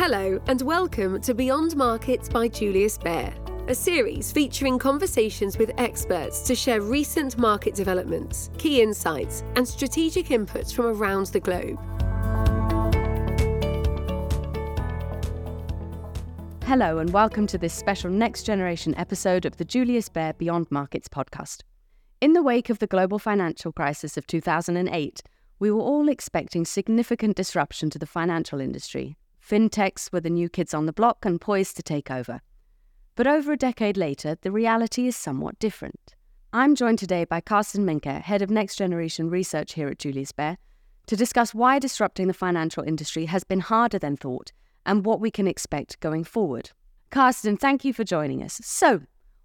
Hello, and welcome to Beyond Markets by Julius Baer, a series featuring conversations with experts to share recent market developments, key insights, and strategic inputs from around the globe. Hello, and welcome to this special next generation episode of the Julius Baer Beyond Markets podcast. In the wake of the global financial crisis of 2008, we were all expecting significant disruption to the financial industry. Fintechs were the new kids on the block and poised to take over. But over a decade later, the reality is somewhat different. I'm joined today by Carsten Menke, Head of Next Generation Research here at Julius Baer, to discuss why disrupting the financial industry has been harder than thought and what we can expect going forward. Carsten, thank you for joining us. So,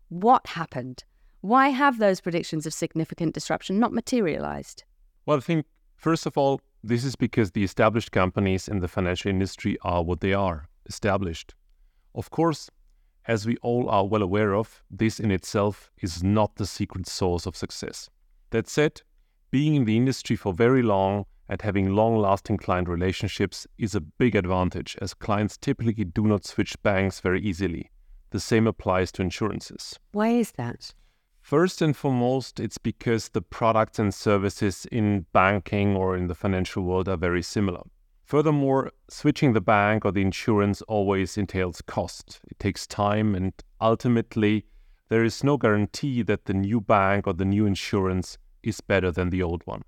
what happened? Why have those predictions of significant disruption not materialized? Well, I think, first of all, this is because the established companies in the financial industry are what they are established. Of course, as we all are well aware of, this in itself is not the secret source of success. That said, being in the industry for very long and having long lasting client relationships is a big advantage, as clients typically do not switch banks very easily. The same applies to insurances. Why is that? First and foremost, it's because the products and services in banking or in the financial world are very similar. Furthermore, switching the bank or the insurance always entails cost. It takes time, and ultimately, there is no guarantee that the new bank or the new insurance is better than the old one.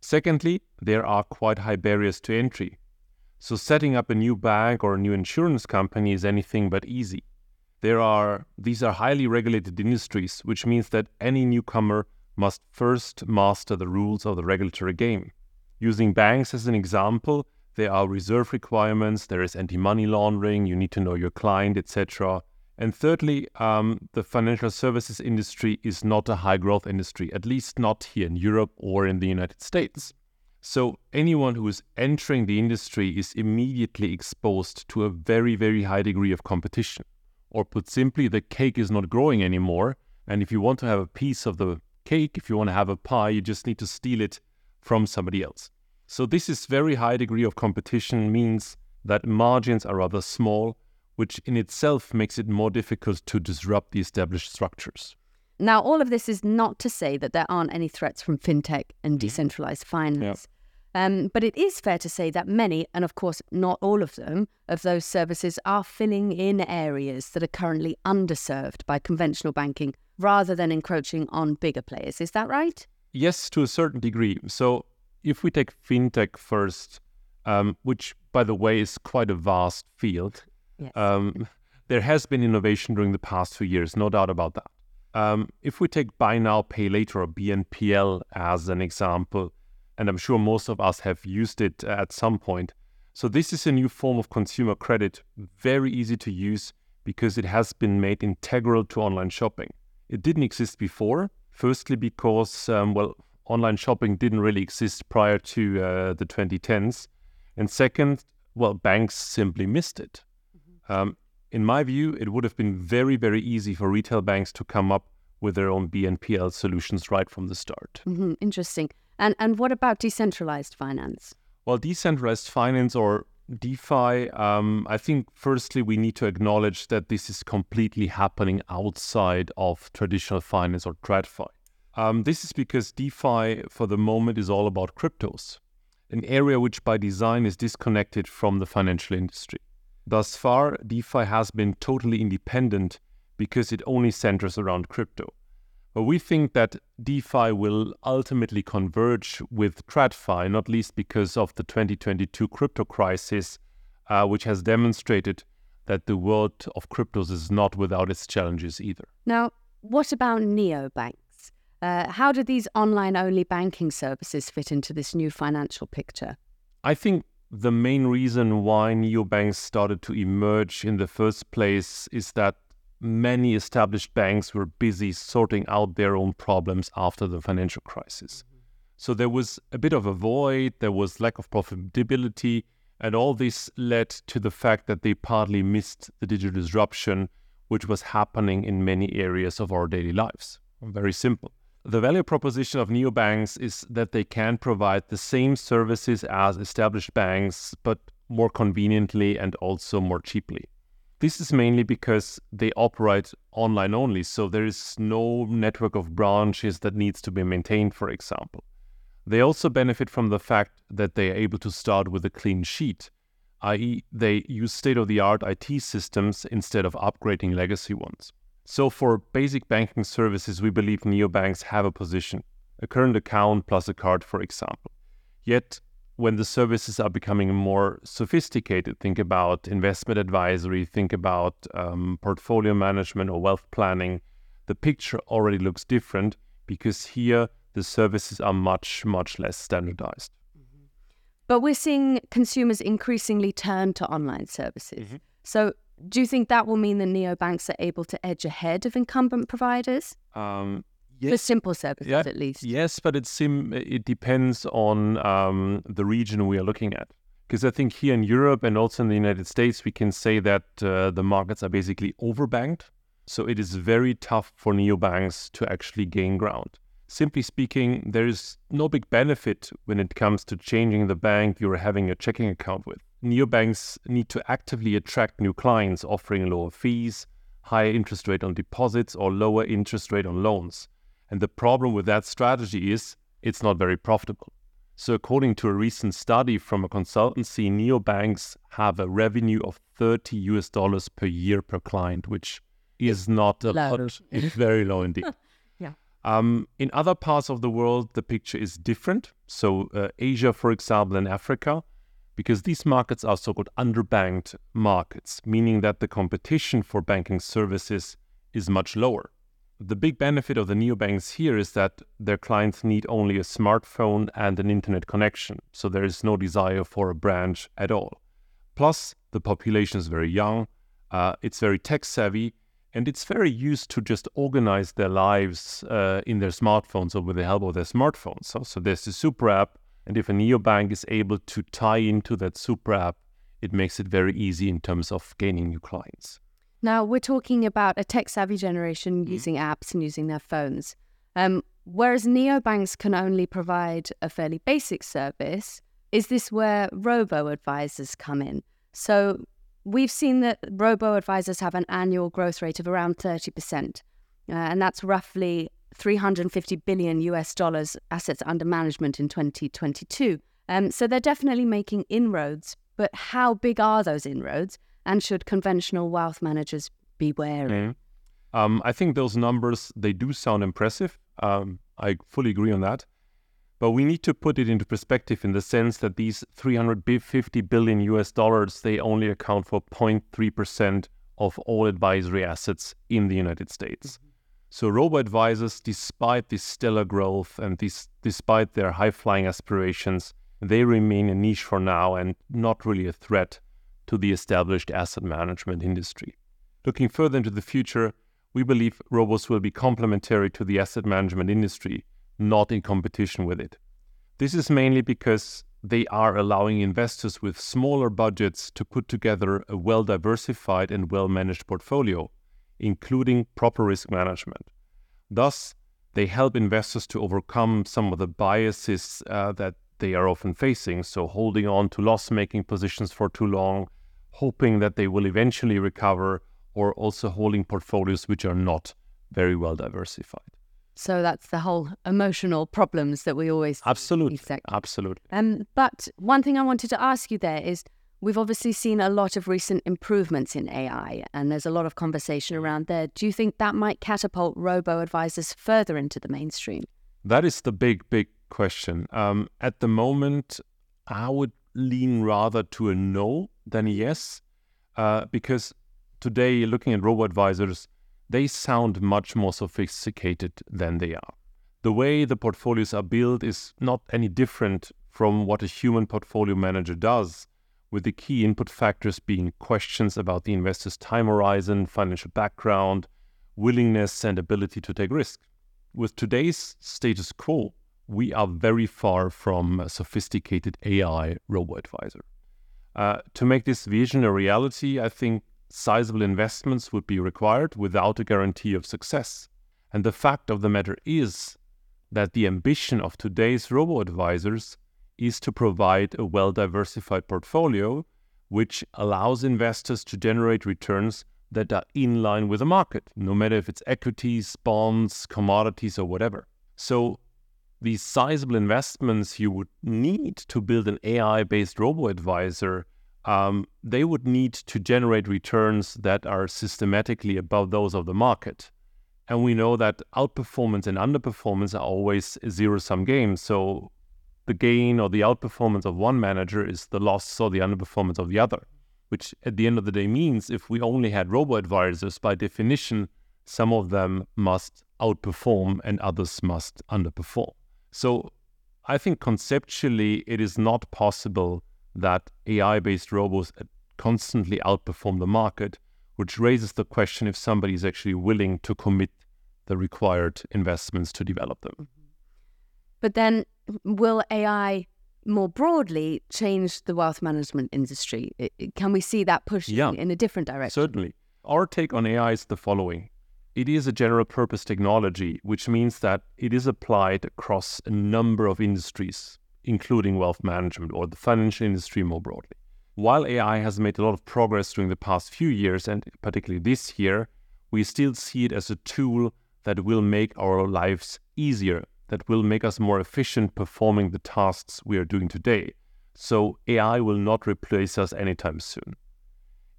Secondly, there are quite high barriers to entry. So, setting up a new bank or a new insurance company is anything but easy there are these are highly regulated industries, which means that any newcomer must first master the rules of the regulatory game. Using banks as an example, there are reserve requirements, there is anti-money laundering, you need to know your client, etc. And thirdly, um, the financial services industry is not a high growth industry, at least not here in Europe or in the United States. So anyone who is entering the industry is immediately exposed to a very, very high degree of competition. Or put simply, the cake is not growing anymore. And if you want to have a piece of the cake, if you want to have a pie, you just need to steal it from somebody else. So this is very high degree of competition means that margins are rather small, which in itself makes it more difficult to disrupt the established structures. Now, all of this is not to say that there aren't any threats from fintech and mm-hmm. decentralized finance. Um, but it is fair to say that many, and of course not all of them, of those services are filling in areas that are currently underserved by conventional banking rather than encroaching on bigger players. Is that right? Yes, to a certain degree. So if we take fintech first, um, which by the way is quite a vast field, yes. um, there has been innovation during the past few years, no doubt about that. Um, if we take buy now, pay later or BNPL as an example, and I'm sure most of us have used it at some point. So, this is a new form of consumer credit, very easy to use because it has been made integral to online shopping. It didn't exist before, firstly, because, um, well, online shopping didn't really exist prior to uh, the 2010s. And second, well, banks simply missed it. Mm-hmm. Um, in my view, it would have been very, very easy for retail banks to come up with their own BNPL solutions right from the start. Mm-hmm. Interesting. And and what about decentralized finance? Well, decentralized finance or DeFi, um, I think firstly we need to acknowledge that this is completely happening outside of traditional finance or TradFi. Um, this is because DeFi for the moment is all about cryptos, an area which by design is disconnected from the financial industry. Thus far, DeFi has been totally independent because it only centers around crypto. But we think that DeFi will ultimately converge with TradFi, not least because of the 2022 crypto crisis, uh, which has demonstrated that the world of cryptos is not without its challenges either. Now, what about neobanks? Uh, how do these online only banking services fit into this new financial picture? I think the main reason why neobanks started to emerge in the first place is that many established banks were busy sorting out their own problems after the financial crisis. Mm-hmm. So there was a bit of a void, there was lack of profitability, and all this led to the fact that they partly missed the digital disruption which was happening in many areas of our daily lives. Very simple. The value proposition of neobanks is that they can provide the same services as established banks, but more conveniently and also more cheaply. This is mainly because they operate online only, so there is no network of branches that needs to be maintained, for example. They also benefit from the fact that they are able to start with a clean sheet, i.e., they use state of the art IT systems instead of upgrading legacy ones. So, for basic banking services, we believe neobanks have a position a current account plus a card, for example. Yet, when the services are becoming more sophisticated, think about investment advisory, think about um, portfolio management or wealth planning, the picture already looks different because here the services are much, much less standardized. Mm-hmm. But we're seeing consumers increasingly turn to online services. Mm-hmm. So, do you think that will mean the neobanks are able to edge ahead of incumbent providers? Um, Yes. For simple services, yeah, at least. Yes, but it sim- it depends on um, the region we are looking at. Because I think here in Europe and also in the United States, we can say that uh, the markets are basically overbanked. So it is very tough for neobanks to actually gain ground. Simply speaking, there is no big benefit when it comes to changing the bank you're having a checking account with. Neobanks need to actively attract new clients, offering lower fees, higher interest rate on deposits, or lower interest rate on loans. And the problem with that strategy is it's not very profitable. So, according to a recent study from a consultancy, neobanks have a revenue of 30 US dollars per year per client, which is not a low. lot. It's very low indeed. yeah. Um, in other parts of the world, the picture is different. So, uh, Asia, for example, and Africa, because these markets are so called underbanked markets, meaning that the competition for banking services is much lower. The big benefit of the neobanks here is that their clients need only a smartphone and an internet connection, so there is no desire for a branch at all. Plus, the population is very young, uh, it's very tech savvy, and it's very used to just organize their lives uh, in their smartphones or with the help of their smartphones. So, so there's the super app, and if a neobank is able to tie into that super app, it makes it very easy in terms of gaining new clients. Now, we're talking about a tech savvy generation mm-hmm. using apps and using their phones. Um, whereas neobanks can only provide a fairly basic service, is this where robo advisors come in? So we've seen that robo advisors have an annual growth rate of around 30%, uh, and that's roughly 350 billion US dollars assets under management in 2022. Um, so they're definitely making inroads, but how big are those inroads? And should conventional wealth managers be wary? Mm. Um, I think those numbers they do sound impressive. Um, I fully agree on that, but we need to put it into perspective in the sense that these 350 billion US dollars they only account for 0.3 percent of all advisory assets in the United States. Mm-hmm. So robo advisors, despite this stellar growth and this, despite their high flying aspirations, they remain a niche for now and not really a threat to the established asset management industry. Looking further into the future, we believe robos will be complementary to the asset management industry, not in competition with it. This is mainly because they are allowing investors with smaller budgets to put together a well diversified and well managed portfolio, including proper risk management. Thus, they help investors to overcome some of the biases uh, that they are often facing, so holding on to loss making positions for too long, hoping that they will eventually recover, or also holding portfolios which are not very well diversified. So that's the whole emotional problems that we always absolutely absolutely. Um, but one thing I wanted to ask you there is we've obviously seen a lot of recent improvements in AI, and there's a lot of conversation around there. Do you think that might catapult robo advisors further into the mainstream? That is the big, big question. Um, at the moment, I would lean rather to a no than a yes, uh, because today, looking at robo advisors, they sound much more sophisticated than they are. The way the portfolios are built is not any different from what a human portfolio manager does, with the key input factors being questions about the investor's time horizon, financial background, willingness, and ability to take risk. With today's status quo, we are very far from a sophisticated AI robo advisor. Uh, to make this vision a reality, I think sizable investments would be required without a guarantee of success. And the fact of the matter is that the ambition of today's robo advisors is to provide a well diversified portfolio which allows investors to generate returns that are in line with the market, no matter if it's equities, bonds, commodities, or whatever. So, these sizable investments you would need to build an AI based robo advisor, um, they would need to generate returns that are systematically above those of the market. And we know that outperformance and underperformance are always zero sum games. So, the gain or the outperformance of one manager is the loss or the underperformance of the other which at the end of the day means if we only had robo advisors, by definition, some of them must outperform and others must underperform. So I think conceptually it is not possible that AI based robots constantly outperform the market, which raises the question if somebody is actually willing to commit the required investments to develop them. Mm-hmm. But then, will AI more broadly change the wealth management industry? Can we see that push yeah, in a different direction? Certainly. Our take on AI is the following it is a general purpose technology, which means that it is applied across a number of industries, including wealth management or the financial industry more broadly. While AI has made a lot of progress during the past few years, and particularly this year, we still see it as a tool that will make our lives easier that will make us more efficient performing the tasks we are doing today. So AI will not replace us anytime soon.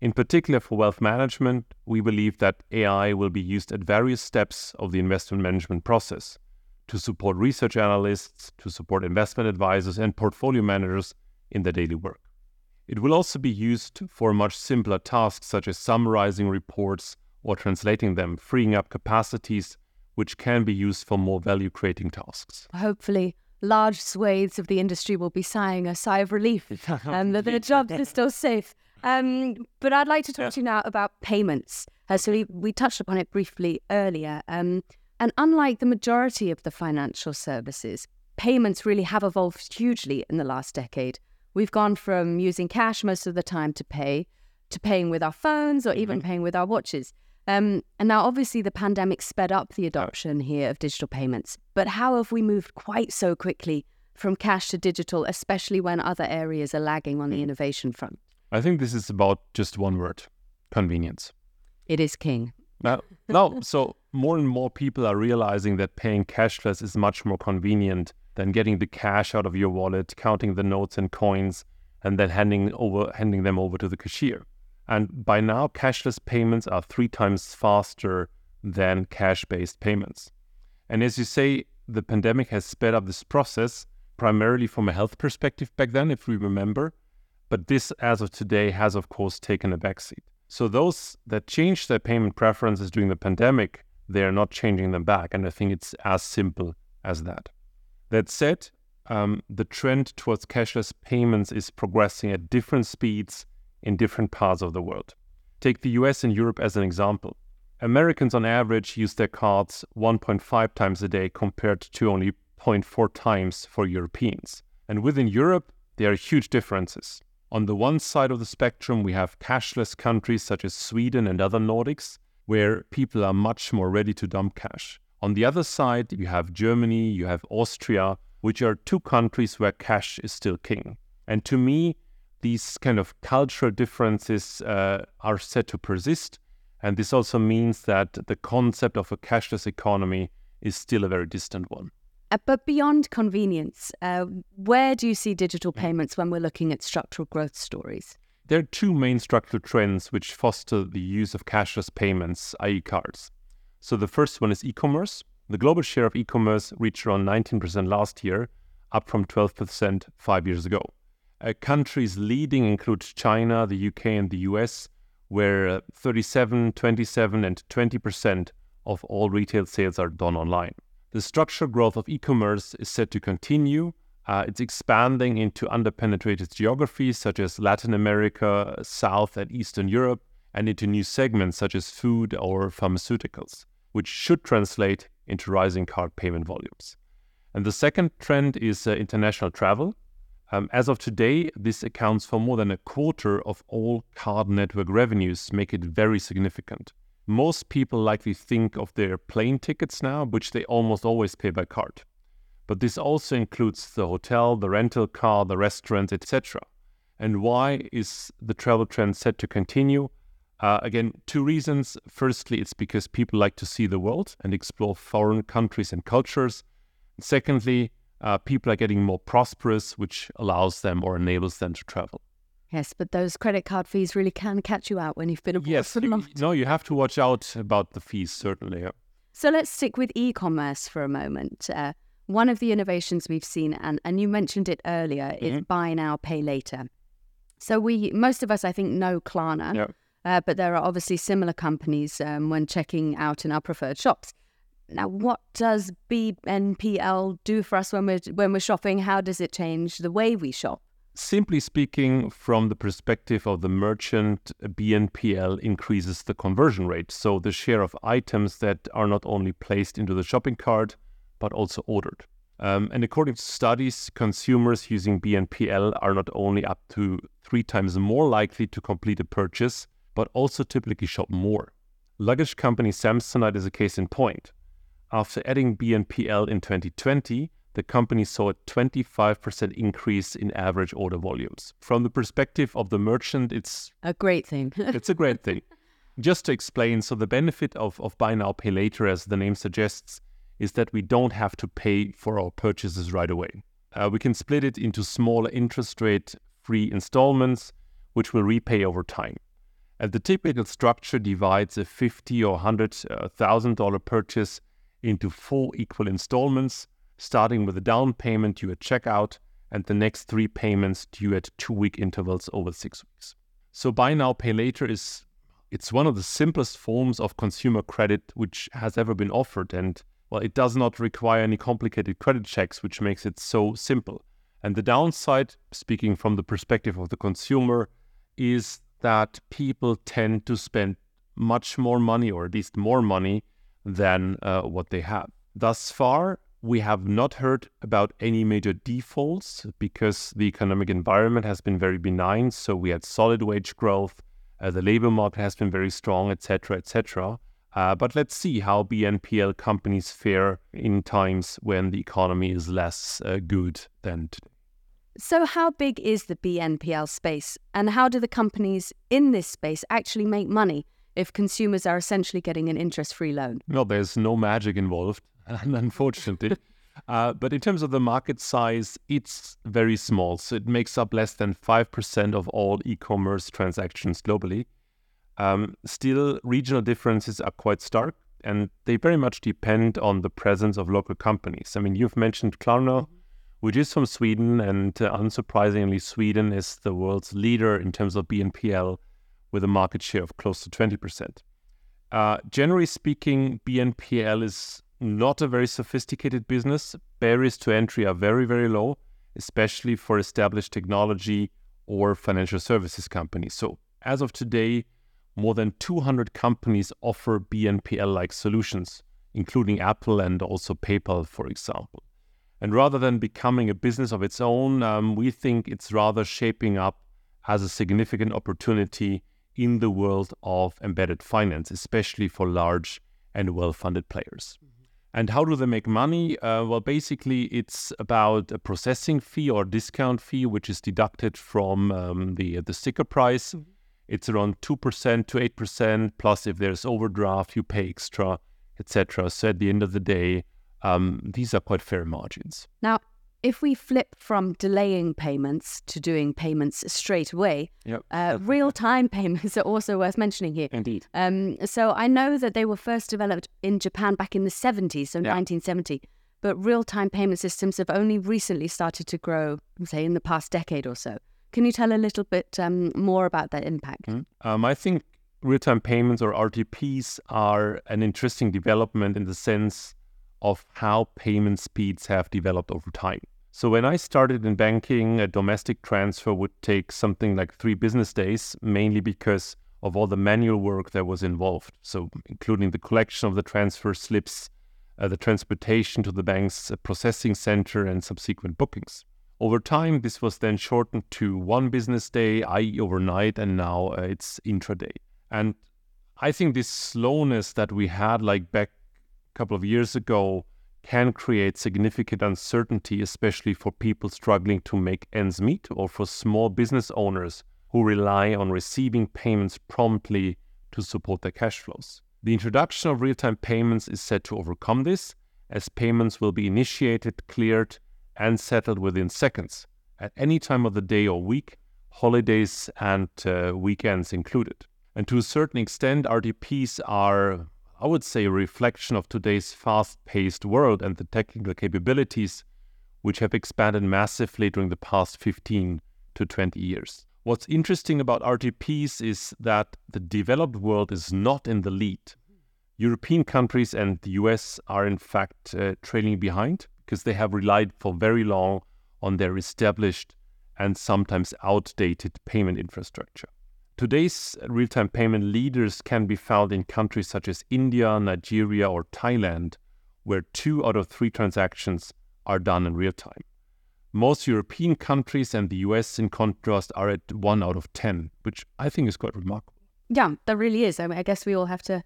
In particular, for wealth management, we believe that AI will be used at various steps of the investment management process to support research analysts, to support investment advisors, and portfolio managers in their daily work. It will also be used for much simpler tasks such as summarizing reports or translating them, freeing up capacities which can be used for more value creating tasks. Hopefully, large swathes of the industry will be sighing a sigh of relief and that their jobs are still safe. Um, but I'd like to talk to you now about payments. Uh, so we, we, touched upon it briefly earlier. Um, and unlike the majority of the financial services, payments really have evolved hugely in the last decade. We've gone from using cash most of the time to pay to paying with our phones or even mm-hmm. paying with our watches. Um, and now, obviously, the pandemic sped up the adoption here of digital payments. But how have we moved quite so quickly from cash to digital, especially when other areas are lagging on the hmm. innovation front? I think this is about just one word convenience. It is king. Now, no, so more and more people are realizing that paying cashless is much more convenient than getting the cash out of your wallet, counting the notes and coins, and then handing over handing them over to the cashier. And by now, cashless payments are three times faster than cash based payments. And as you say, the pandemic has sped up this process primarily from a health perspective back then, if we remember. But this, as of today, has of course taken a backseat. So those that changed their payment preferences during the pandemic, they are not changing them back. And I think it's as simple as that. That said, um, the trend towards cashless payments is progressing at different speeds in different parts of the world. Take the US and Europe as an example. Americans on average use their cards 1.5 times a day compared to only 0.4 times for Europeans. And within Europe, there are huge differences. On the one side of the spectrum, we have cashless countries such as Sweden and other Nordics, where people are much more ready to dump cash. On the other side, you have Germany, you have Austria, which are two countries where cash is still king. And to me, these kind of cultural differences uh, are set to persist. And this also means that the concept of a cashless economy is still a very distant one. Uh, but beyond convenience, uh, where do you see digital payments when we're looking at structural growth stories? There are two main structural trends which foster the use of cashless payments, i.e., cards. So the first one is e commerce. The global share of e commerce reached around 19% last year, up from 12% five years ago. Uh, countries leading include China, the UK, and the US, where uh, 37, 27, and 20% of all retail sales are done online. The structural growth of e commerce is set to continue. Uh, it's expanding into underpenetrated geographies such as Latin America, South and Eastern Europe, and into new segments such as food or pharmaceuticals, which should translate into rising card payment volumes. And the second trend is uh, international travel. Um, as of today, this accounts for more than a quarter of all card network revenues, make it very significant. Most people likely think of their plane tickets now, which they almost always pay by card. But this also includes the hotel, the rental car, the restaurant, etc. And why is the travel trend set to continue? Uh, again, two reasons. Firstly, it's because people like to see the world and explore foreign countries and cultures. Secondly, uh, people are getting more prosperous, which allows them or enables them to travel. Yes, but those credit card fees really can catch you out when you've been abroad yes, for a long No, you have to watch out about the fees, certainly. Yeah. So let's stick with e commerce for a moment. Uh, one of the innovations we've seen, and, and you mentioned it earlier, mm-hmm. is buy now, pay later. So we, most of us, I think, know Klarna, yeah. uh, but there are obviously similar companies um, when checking out in our preferred shops. Now, what does BNPL do for us when we're when we're shopping? How does it change the way we shop? Simply speaking, from the perspective of the merchant, BNPL increases the conversion rate. So the share of items that are not only placed into the shopping cart, but also ordered. Um, and according to studies, consumers using BNPL are not only up to three times more likely to complete a purchase, but also typically shop more. Luggage company Samsonite is a case in point. After adding BNPL in 2020, the company saw a 25% increase in average order volumes. From the perspective of the merchant, it's a great thing. it's a great thing. Just to explain, so the benefit of, of buy now, pay later, as the name suggests, is that we don't have to pay for our purchases right away. Uh, we can split it into smaller interest rate free installments, which will repay over time. And the typical structure divides a fifty or hundred uh, thousand dollar purchase into four equal installments, starting with a down payment due at checkout and the next three payments due at two week intervals over six weeks. So buy now, pay later is it's one of the simplest forms of consumer credit which has ever been offered. And well, it does not require any complicated credit checks, which makes it so simple. And the downside, speaking from the perspective of the consumer, is that people tend to spend much more money, or at least more money, than uh, what they have. Thus far, we have not heard about any major defaults because the economic environment has been very benign. So we had solid wage growth, uh, the labor market has been very strong, etc., etc. Uh, but let's see how BNPL companies fare in times when the economy is less uh, good than today. So, how big is the BNPL space, and how do the companies in this space actually make money? if consumers are essentially getting an interest free loan? No, there's no magic involved, unfortunately. uh, but in terms of the market size, it's very small. So it makes up less than 5% of all e commerce transactions globally. Um, still, regional differences are quite stark and they very much depend on the presence of local companies. I mean, you've mentioned Klarna, which is from Sweden, and uh, unsurprisingly, Sweden is the world's leader in terms of BNPL with a market share of close to 20%. Uh, generally speaking, BNPL is not a very sophisticated business. Barriers to entry are very, very low, especially for established technology or financial services companies. So, as of today, more than 200 companies offer BNPL like solutions, including Apple and also PayPal, for example. And rather than becoming a business of its own, um, we think it's rather shaping up as a significant opportunity in the world of embedded finance, especially for large and well funded players. Mm-hmm. And how do they make money? Uh, well, basically, it's about a processing fee or discount fee, which is deducted from um, the the sticker price. Mm-hmm. It's around two percent to eight percent. Plus, if there's overdraft, you pay extra, etc. So at the end of the day, um, these are quite fair margins. Now, if we flip from delaying payments to doing payments straight away, yep. uh, real time payments are also worth mentioning here. Indeed. Um, so I know that they were first developed in Japan back in the 70s, so 1970, but real time payment systems have only recently started to grow, say, in the past decade or so. Can you tell a little bit um, more about that impact? Mm-hmm. Um, I think real time payments or RTPs are an interesting development in the sense of how payment speeds have developed over time. So when I started in banking, a domestic transfer would take something like three business days, mainly because of all the manual work that was involved. So including the collection of the transfer slips, uh, the transportation to the bank's uh, processing center, and subsequent bookings. Over time, this was then shortened to one business day, i.e., overnight, and now uh, it's intraday. And I think this slowness that we had, like back a couple of years ago, can create significant uncertainty, especially for people struggling to make ends meet or for small business owners who rely on receiving payments promptly to support their cash flows. The introduction of real time payments is set to overcome this, as payments will be initiated, cleared, and settled within seconds at any time of the day or week, holidays and uh, weekends included. And to a certain extent, RTPs are, I would say, a reflection of today's fast paced world and the technical capabilities which have expanded massively during the past 15 to 20 years. What's interesting about RTPs is that the developed world is not in the lead. European countries and the US are, in fact, uh, trailing behind because they have relied for very long on their established and sometimes outdated payment infrastructure. Today's real time payment leaders can be found in countries such as India, Nigeria, or Thailand, where two out of three transactions are done in real time. Most European countries and the US, in contrast, are at one out of 10, which I think is quite remarkable. Yeah, that really is. I, mean, I guess we all have to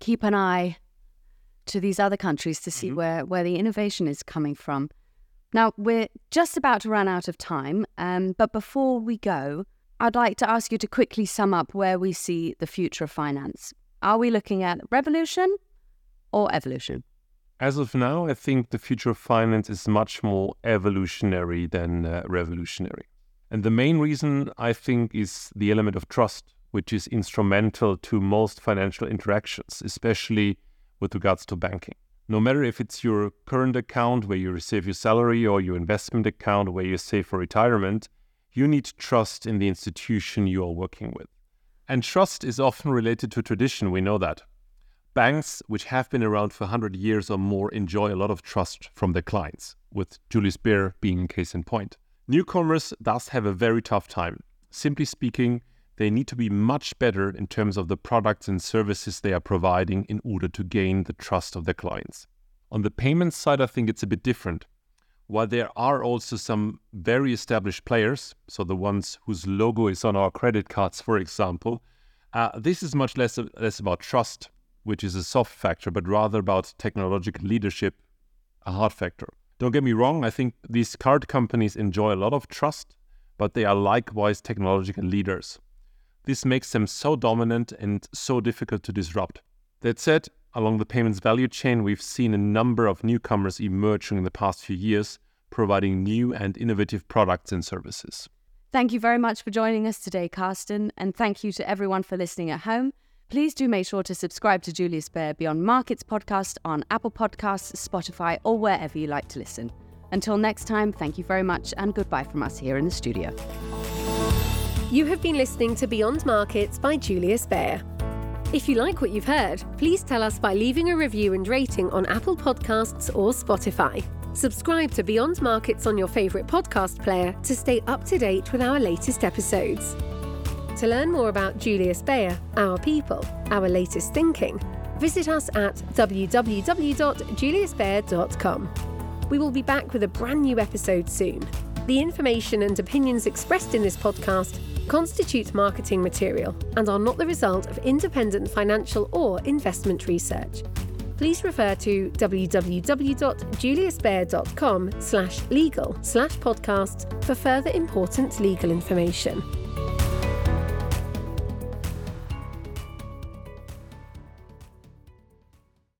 keep an eye to these other countries to see mm-hmm. where, where the innovation is coming from. Now, we're just about to run out of time, um, but before we go, I'd like to ask you to quickly sum up where we see the future of finance. Are we looking at revolution or evolution? As of now, I think the future of finance is much more evolutionary than uh, revolutionary. And the main reason, I think, is the element of trust, which is instrumental to most financial interactions, especially with regards to banking. No matter if it's your current account where you receive your salary or your investment account where you save for retirement, you need trust in the institution you are working with. And trust is often related to tradition, we know that. Banks, which have been around for 100 years or more, enjoy a lot of trust from their clients, with Julius Baer being a case in point. Newcomers thus have a very tough time. Simply speaking, they need to be much better in terms of the products and services they are providing in order to gain the trust of their clients. On the payment side, I think it's a bit different. While there are also some very established players, so the ones whose logo is on our credit cards, for example, uh, this is much less, less about trust which is a soft factor, but rather about technological leadership, a hard factor. Don't get me wrong, I think these card companies enjoy a lot of trust, but they are likewise technological leaders. This makes them so dominant and so difficult to disrupt. That said, along the payments value chain, we've seen a number of newcomers emerging in the past few years, providing new and innovative products and services. Thank you very much for joining us today, Carsten, and thank you to everyone for listening at home. Please do make sure to subscribe to Julius Baer Beyond Markets podcast on Apple Podcasts, Spotify, or wherever you like to listen. Until next time, thank you very much and goodbye from us here in the studio. You have been listening to Beyond Markets by Julius Baer. If you like what you've heard, please tell us by leaving a review and rating on Apple Podcasts or Spotify. Subscribe to Beyond Markets on your favourite podcast player to stay up to date with our latest episodes. To learn more about Julius Baer, our people, our latest thinking, visit us at www.juliusbaer.com. We will be back with a brand new episode soon. The information and opinions expressed in this podcast constitute marketing material and are not the result of independent financial or investment research. Please refer to www.juliusbaer.com slash legal slash podcasts for further important legal information.